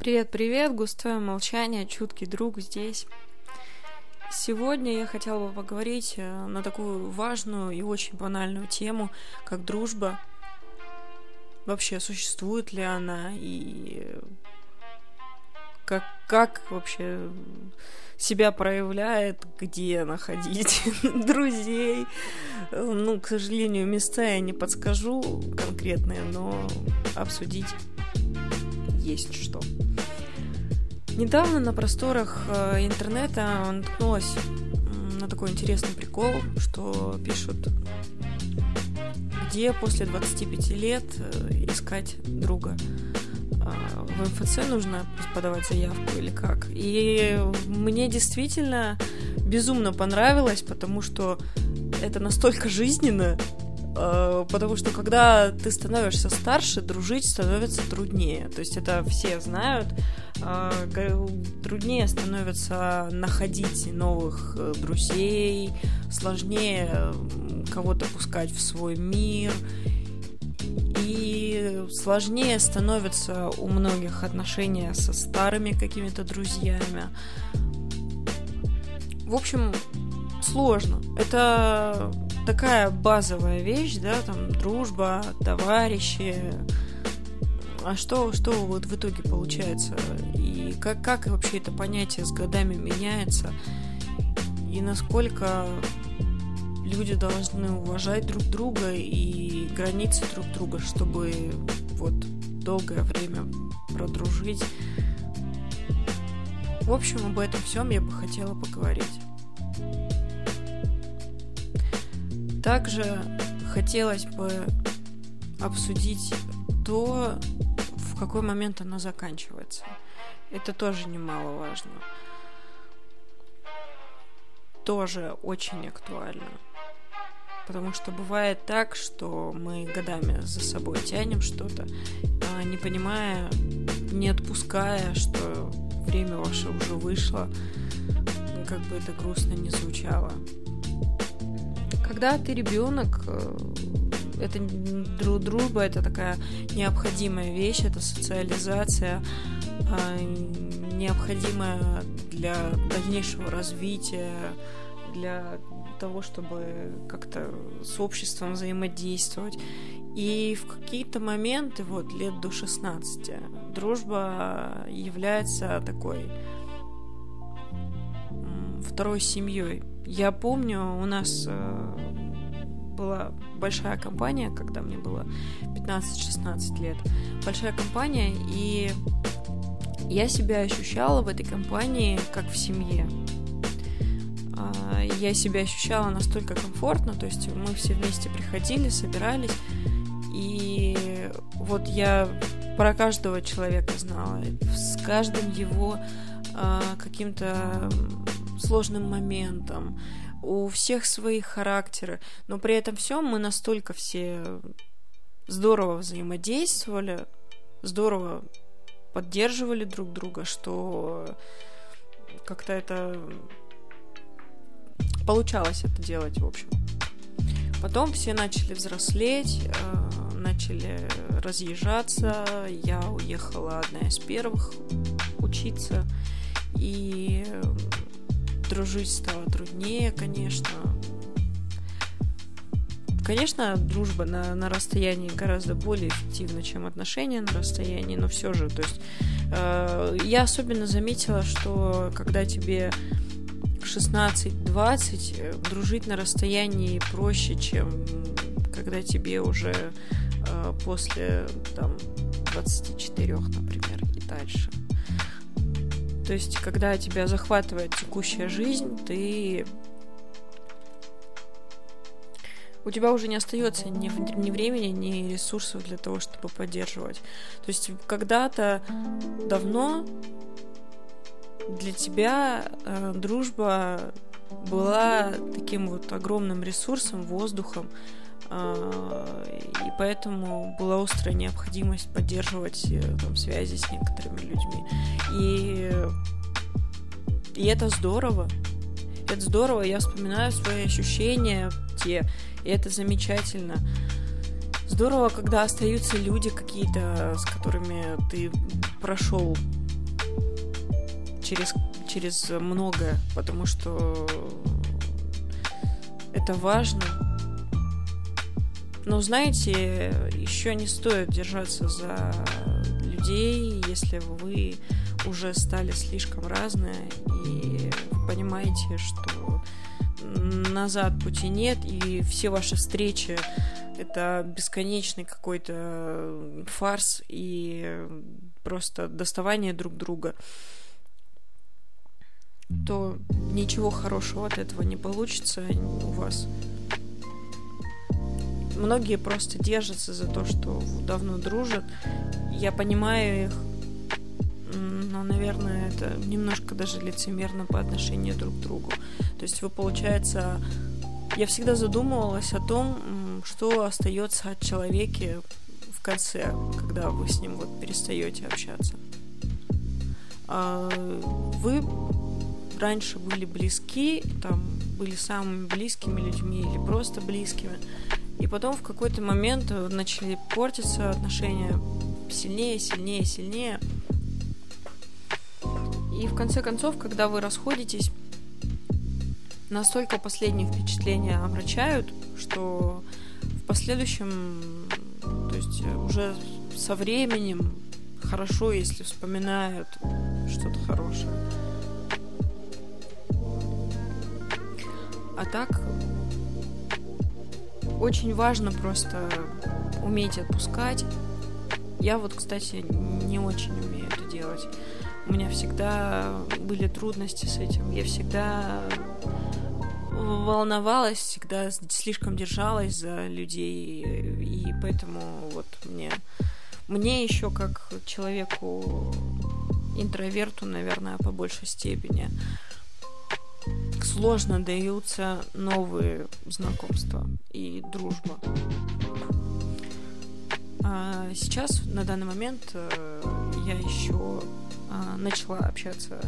Привет-привет, густое молчание, чуткий друг здесь. Сегодня я хотела бы поговорить э, на такую важную и очень банальную тему, как дружба. Вообще, существует ли она и как, как вообще себя проявляет, где находить друзей. Ну, к сожалению, места я не подскажу конкретные, но обсудить есть что. Недавно на просторах э, интернета наткнулась на такой интересный прикол, что пишут, где после 25 лет э, искать друга. А, в МФЦ нужно подавать заявку или как. И мне действительно безумно понравилось, потому что это настолько жизненно, потому что когда ты становишься старше, дружить становится труднее. То есть это все знают. Э, труднее становится находить новых э, друзей, сложнее кого-то пускать в свой мир. И сложнее становится у многих отношения со старыми какими-то друзьями. В общем, сложно. Это такая базовая вещь, да, там дружба, товарищи. А что, что вот в итоге получается? И как, как вообще это понятие с годами меняется? И насколько люди должны уважать друг друга и границы друг друга, чтобы вот долгое время продружить. В общем, об этом всем я бы хотела поговорить. Также хотелось бы обсудить то, в какой момент оно заканчивается. Это тоже немаловажно. Тоже очень актуально. Потому что бывает так, что мы годами за собой тянем что-то, а, не понимая, не отпуская, что время ваше уже вышло, как бы это грустно не звучало когда ты ребенок, э, это дружба, это такая необходимая вещь, это социализация, а, необходимая для дальнейшего развития, для того, чтобы как-то с обществом взаимодействовать. И в какие-то моменты, вот лет до 16, дружба является такой второй семьей. Я помню, у нас э, была большая компания, когда мне было 15-16 лет. Большая компания, и я себя ощущала в этой компании как в семье. А, я себя ощущала настолько комфортно, то есть мы все вместе приходили, собирались, и вот я про каждого человека знала, с каждым его а, каким-то сложным моментом, у всех свои характеры, но при этом всем мы настолько все здорово взаимодействовали, здорово поддерживали друг друга, что как-то это получалось это делать, в общем. Потом все начали взрослеть, э, начали разъезжаться. Я уехала одна из первых учиться. И дружить стало труднее, конечно. Конечно, дружба на, на расстоянии гораздо более эффективна, чем отношения на расстоянии, но все же, то есть э, я особенно заметила, что когда тебе 16-20, э, дружить на расстоянии проще, чем когда тебе уже э, после там 24, например, и дальше. То есть, когда тебя захватывает текущая жизнь, ты у тебя уже не остается ни, ни времени, ни ресурсов для того, чтобы поддерживать. То есть когда-то давно для тебя э, дружба была таким вот огромным ресурсом, воздухом, и поэтому была острая необходимость поддерживать э, там, связи с некоторыми людьми. И, и это здорово. Это здорово, я вспоминаю свои ощущения те, и это замечательно. Здорово, когда остаются люди какие-то, с которыми ты прошел через, через многое, потому что это важно. Но знаете, еще не стоит держаться за людей, если вы уже стали слишком разные и понимаете, что назад пути нет, и все ваши встречи это бесконечный какой-то фарс и просто доставание друг друга, то ничего хорошего от этого не получится у вас. Многие просто держатся за то, что давно дружат. Я понимаю их, но, наверное, это немножко даже лицемерно по отношению друг к другу. То есть вы, получается, я всегда задумывалась о том, что остается от человека в конце, когда вы с ним вот перестаете общаться. А, вы раньше были близки, там были самыми близкими людьми или просто близкими, и потом в какой-то момент начали портиться отношения сильнее, сильнее, сильнее. И в конце концов, когда вы расходитесь, настолько последние впечатления омрачают, что в последующем, то есть уже со временем хорошо, если вспоминают что-то хорошее. А так очень важно просто уметь отпускать. Я вот, кстати, не очень умею это делать. У меня всегда были трудности с этим. Я всегда волновалась, всегда слишком держалась за людей, и поэтому вот мне, мне еще как человеку интроверту, наверное, по большей степени сложно даются новые знакомства и дружба. А сейчас, на данный момент, э, я еще а, начала общаться,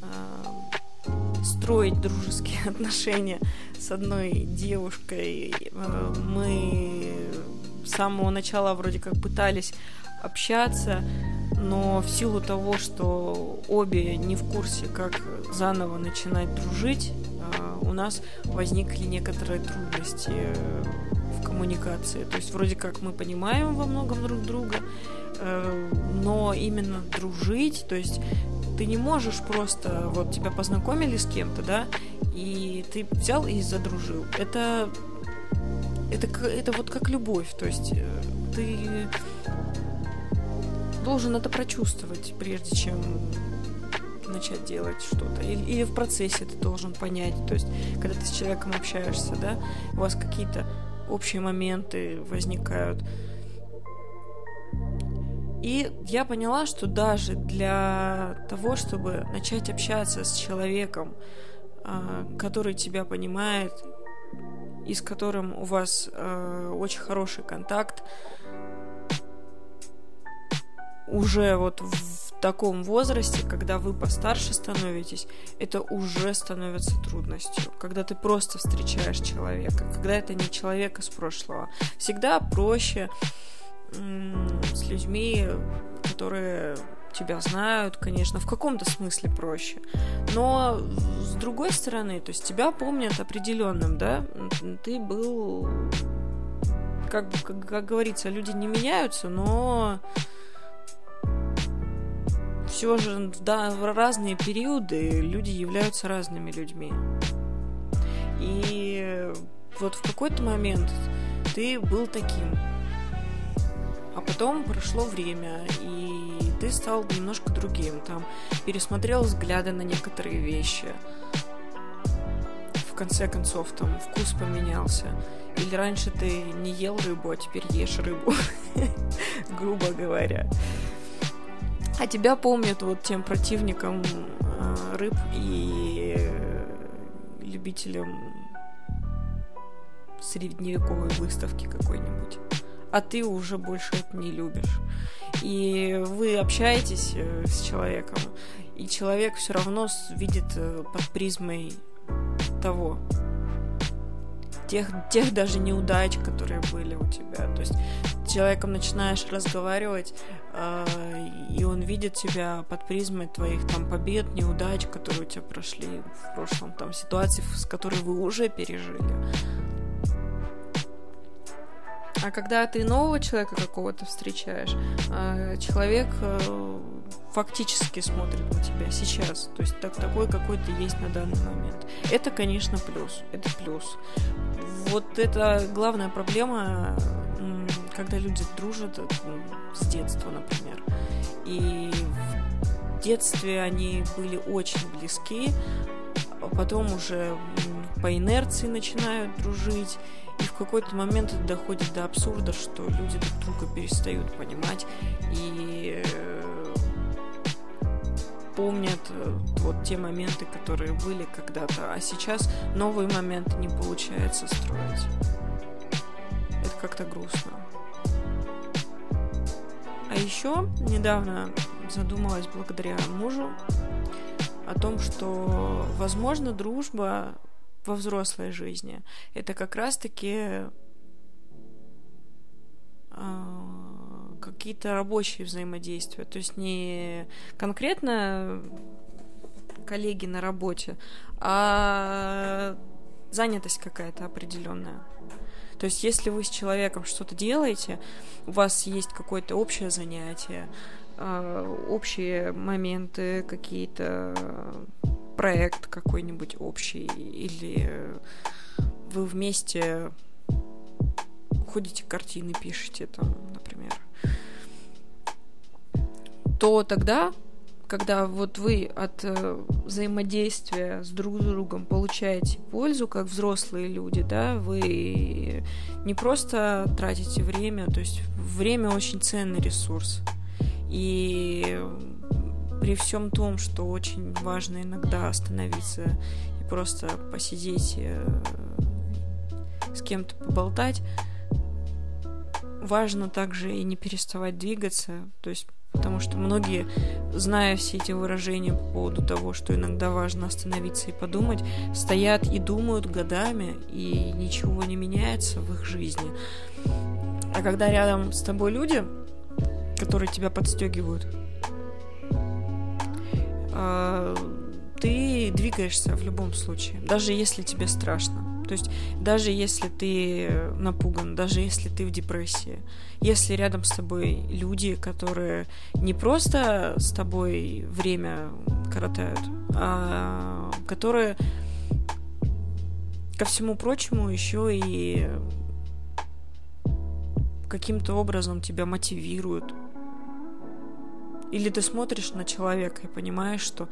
а, строить дружеские отношения с одной девушкой. Мы с самого начала вроде как пытались общаться, но в силу того, что обе не в курсе, как заново начинать дружить, у нас возникли некоторые трудности в коммуникации. То есть вроде как мы понимаем во многом друг друга, э, но именно дружить, то есть ты не можешь просто, вот тебя познакомили с кем-то, да, и ты взял и задружил. Это, это, это вот как любовь, то есть э, ты должен это прочувствовать, прежде чем начать делать что-то. Или, или в процессе ты должен понять. То есть, когда ты с человеком общаешься, да, у вас какие-то общие моменты возникают. И я поняла, что даже для того, чтобы начать общаться с человеком, а, который тебя понимает, и с которым у вас а, очень хороший контакт, уже вот в таком возрасте, когда вы постарше становитесь, это уже становится трудностью. Когда ты просто встречаешь человека, когда это не человек из прошлого. Всегда проще с людьми, которые тебя знают, конечно, в каком-то смысле проще. Но с другой стороны, то есть тебя помнят определенным, да, ты был, как, как, как говорится, люди не меняются, но все же да, в разные периоды люди являются разными людьми. И вот в какой-то момент ты был таким. А потом прошло время, и ты стал немножко другим. Там пересмотрел взгляды на некоторые вещи. В конце концов, там вкус поменялся. Или раньше ты не ел рыбу, а теперь ешь рыбу. Грубо говоря. А тебя помнят вот тем противником э, рыб и любителем средневековой выставки какой-нибудь. А ты уже больше это не любишь. И вы общаетесь э, с человеком, и человек все равно видит э, под призмой того. Тех, тех даже неудач, которые были у тебя. То есть с человеком начинаешь разговаривать, э, и он видит тебя под призмой твоих там побед, неудач, которые у тебя прошли в прошлом, там ситуаций, с которой вы уже пережили. А когда ты нового человека какого-то встречаешь, э, человек э, фактически смотрит на тебя сейчас. То есть так, такой, какой ты есть на данный момент. Это, конечно, плюс. Это плюс. Вот это главная проблема, когда люди дружат э, с детства, например. И в детстве они были очень близки, а потом уже по инерции начинают дружить, и в какой-то момент это доходит до абсурда, что люди друг друга перестают понимать и помнят э, вот те моменты, которые были когда-то, а сейчас новые моменты не получается строить. Это как-то грустно. А еще недавно задумалась благодаря мужу о том, что, возможно, дружба во взрослой жизни. Это как раз-таки э, какие-то рабочие взаимодействия. То есть не конкретно коллеги на работе, а занятость какая-то определенная. То есть, если вы с человеком что-то делаете, у вас есть какое-то общее занятие, э, общие моменты какие-то проект какой-нибудь общий, или вы вместе ходите картины, пишете там, например, то тогда, когда вот вы от э, взаимодействия с друг другом получаете пользу, как взрослые люди, да, вы не просто тратите время, то есть время очень ценный ресурс. И при всем том, что очень важно иногда остановиться и просто посидеть э, с кем-то поболтать, важно также и не переставать двигаться, то есть потому что многие, зная все эти выражения по поводу того, что иногда важно остановиться и подумать, стоят и думают годами, и ничего не меняется в их жизни. А когда рядом с тобой люди, которые тебя подстегивают, а, ты двигаешься в любом случае, даже если тебе страшно. То есть даже если ты напуган, даже если ты в депрессии, если рядом с тобой люди, которые не просто с тобой время коротают, а которые ко всему прочему еще и каким-то образом тебя мотивируют, или ты смотришь на человека и понимаешь, что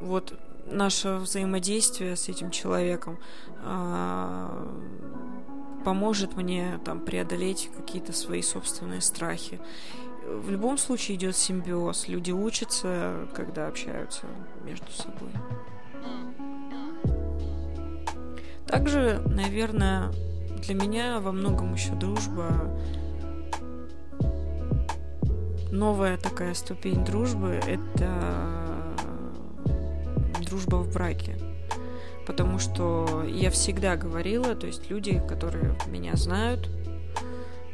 вот наше взаимодействие с этим человеком э, поможет мне там преодолеть какие-то свои собственные страхи. В любом случае идет симбиоз. Люди учатся, когда общаются между собой. Также, наверное, для меня во многом еще дружба новая такая ступень дружбы — это дружба в браке. Потому что я всегда говорила, то есть люди, которые меня знают,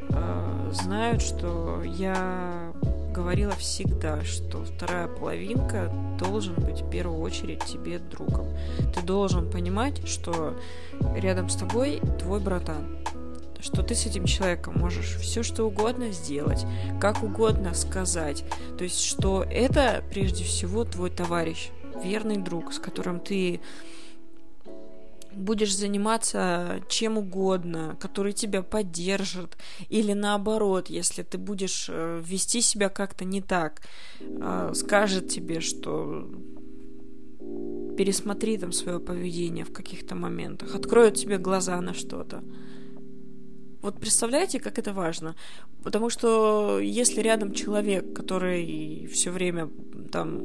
э, знают, что я говорила всегда, что вторая половинка должен быть в первую очередь тебе другом. Ты должен понимать, что рядом с тобой твой братан что ты с этим человеком можешь все что угодно сделать, как угодно сказать. То есть, что это прежде всего твой товарищ, верный друг, с которым ты будешь заниматься чем угодно, который тебя поддержит, или наоборот, если ты будешь э, вести себя как-то не так, э, скажет тебе, что пересмотри там свое поведение в каких-то моментах, откроет тебе глаза на что-то. Вот представляете, как это важно? Потому что если рядом человек, который все время там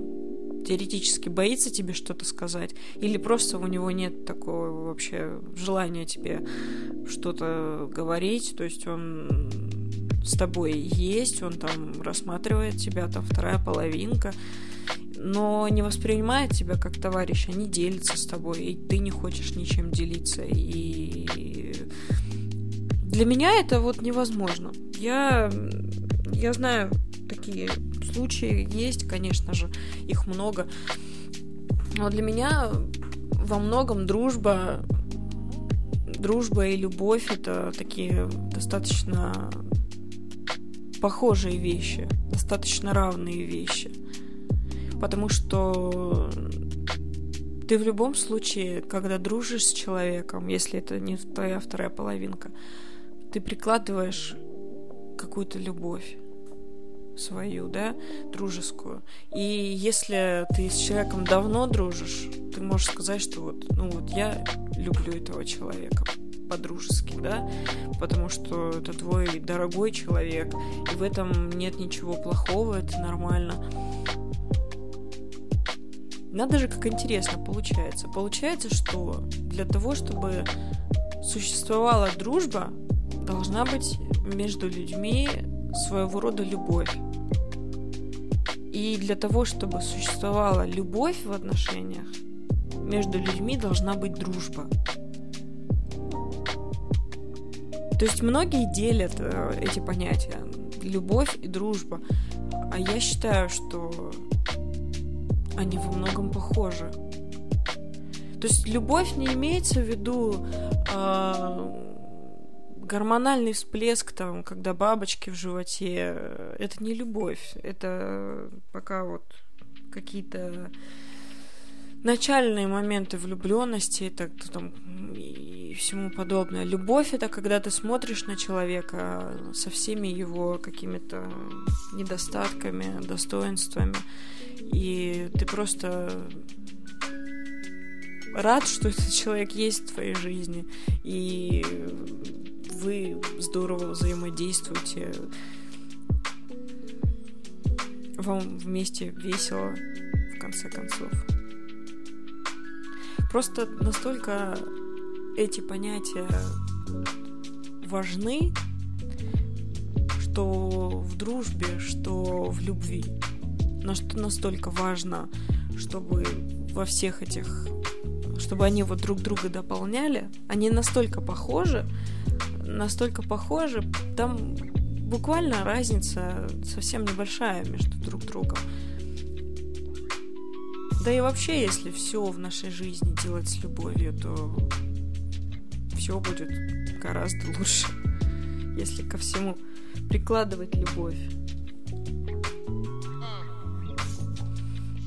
теоретически боится тебе что-то сказать, или просто у него нет такого вообще желания тебе что-то говорить, то есть он с тобой есть, он там рассматривает тебя, там вторая половинка, но не воспринимают тебя как товарища, они делятся с тобой, и ты не хочешь ничем делиться. И для меня это вот невозможно. Я, я знаю, такие случаи есть, конечно же, их много. Но для меня во многом дружба, дружба и любовь это такие достаточно похожие вещи, достаточно равные вещи. Потому что ты в любом случае, когда дружишь с человеком, если это не твоя вторая половинка, ты прикладываешь какую-то любовь свою, да, дружескую. И если ты с человеком давно дружишь, ты можешь сказать, что вот, ну вот я люблю этого человека по-дружески, да, потому что это твой дорогой человек, и в этом нет ничего плохого, это нормально. Надо же, как интересно получается. Получается, что для того, чтобы существовала дружба, должна быть между людьми своего рода любовь. И для того, чтобы существовала любовь в отношениях, между людьми должна быть дружба. То есть многие делят э, эти понятия любовь и дружба, а я считаю, что они во многом похожи. То есть любовь не имеется в виду э, гормональный всплеск, там, когда бабочки в животе, это не любовь. Это пока вот какие-то начальные моменты влюбленности, это там и всему подобное. Любовь это когда ты смотришь на человека со всеми его какими-то недостатками, достоинствами, и ты просто рад, что этот человек есть в твоей жизни, и вы здорово взаимодействуете, вам вместе весело, в конце концов. Просто настолько эти понятия важны, что в дружбе, что в любви. На что настолько важно, чтобы во всех этих, чтобы они вот друг друга дополняли, они настолько похожи, настолько похожи, там буквально разница совсем небольшая между друг другом. Да и вообще, если все в нашей жизни делать с любовью, то все будет гораздо лучше, если ко всему прикладывать любовь.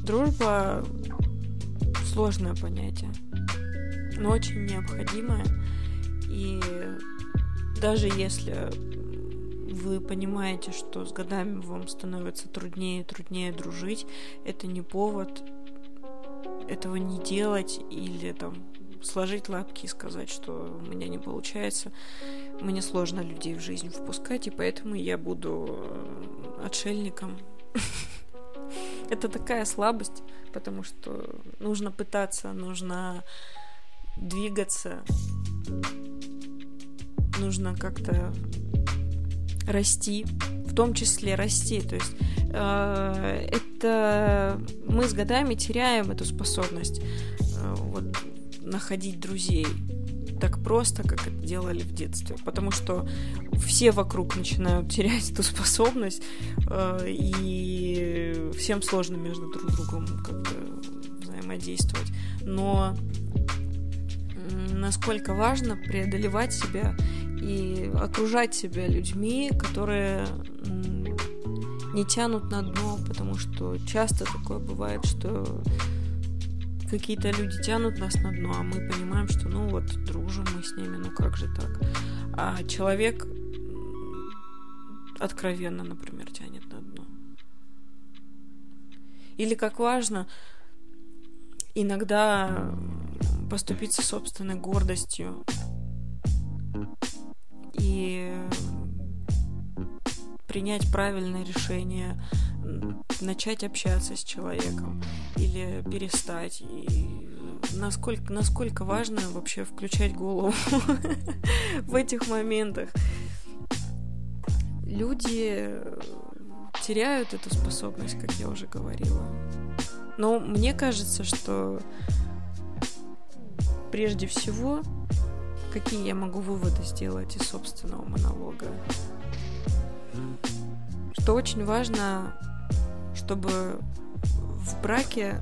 Дружба сложное понятие, но очень необходимое. И даже если вы понимаете, что с годами вам становится труднее и труднее дружить, это не повод этого не делать или там сложить лапки и сказать, что у меня не получается. Мне сложно людей в жизнь впускать, и поэтому я буду э, отшельником. Это такая слабость, потому что нужно пытаться, нужно двигаться, нужно как-то расти, в том числе расти. То есть э, это мы с годами теряем эту способность э, вот, находить друзей так просто, как это делали в детстве, потому что все вокруг начинают терять эту способность, э, и всем сложно между друг другом как-то взаимодействовать. Но насколько важно преодолевать себя и окружать себя людьми, которые не тянут на дно, потому что часто такое бывает, что какие-то люди тянут нас на дно, а мы понимаем, что ну вот дружим мы с ними, ну как же так. А человек откровенно, например, тянет на дно. Или как важно иногда поступиться собственной гордостью и принять правильное решение, начать общаться с человеком или перестать. И насколько, насколько важно вообще включать голову в этих моментах. Люди теряют эту способность, как я уже говорила. Но мне кажется, что прежде всего, какие я могу выводы сделать из собственного монолога? Что очень важно, чтобы в браке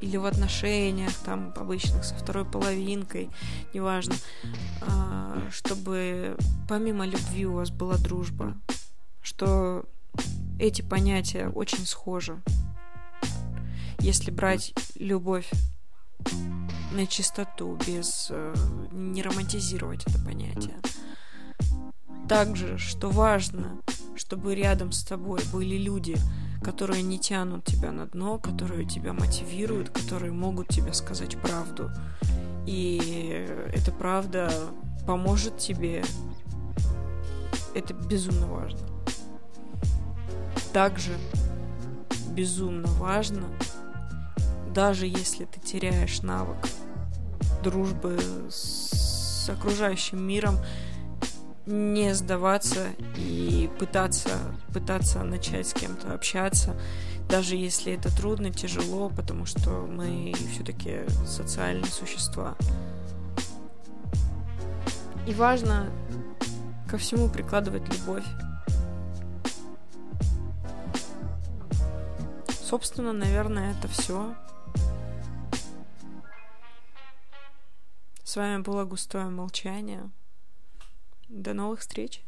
или в отношениях, там, обычных, со второй половинкой, неважно, а, чтобы помимо любви у вас была дружба, что эти понятия очень схожи. Если брать любовь на чистоту, без э, не романтизировать это понятие. Также, что важно, чтобы рядом с тобой были люди, которые не тянут тебя на дно, которые тебя мотивируют, которые могут тебе сказать правду. И эта правда поможет тебе. Это безумно важно. Также безумно важно, даже если ты теряешь навык дружбы с окружающим миром, не сдаваться и пытаться, пытаться начать с кем-то общаться, даже если это трудно, тяжело, потому что мы все-таки социальные существа. И важно ко всему прикладывать любовь. Собственно, наверное, это все. С вами было густое молчание. До новых встреч!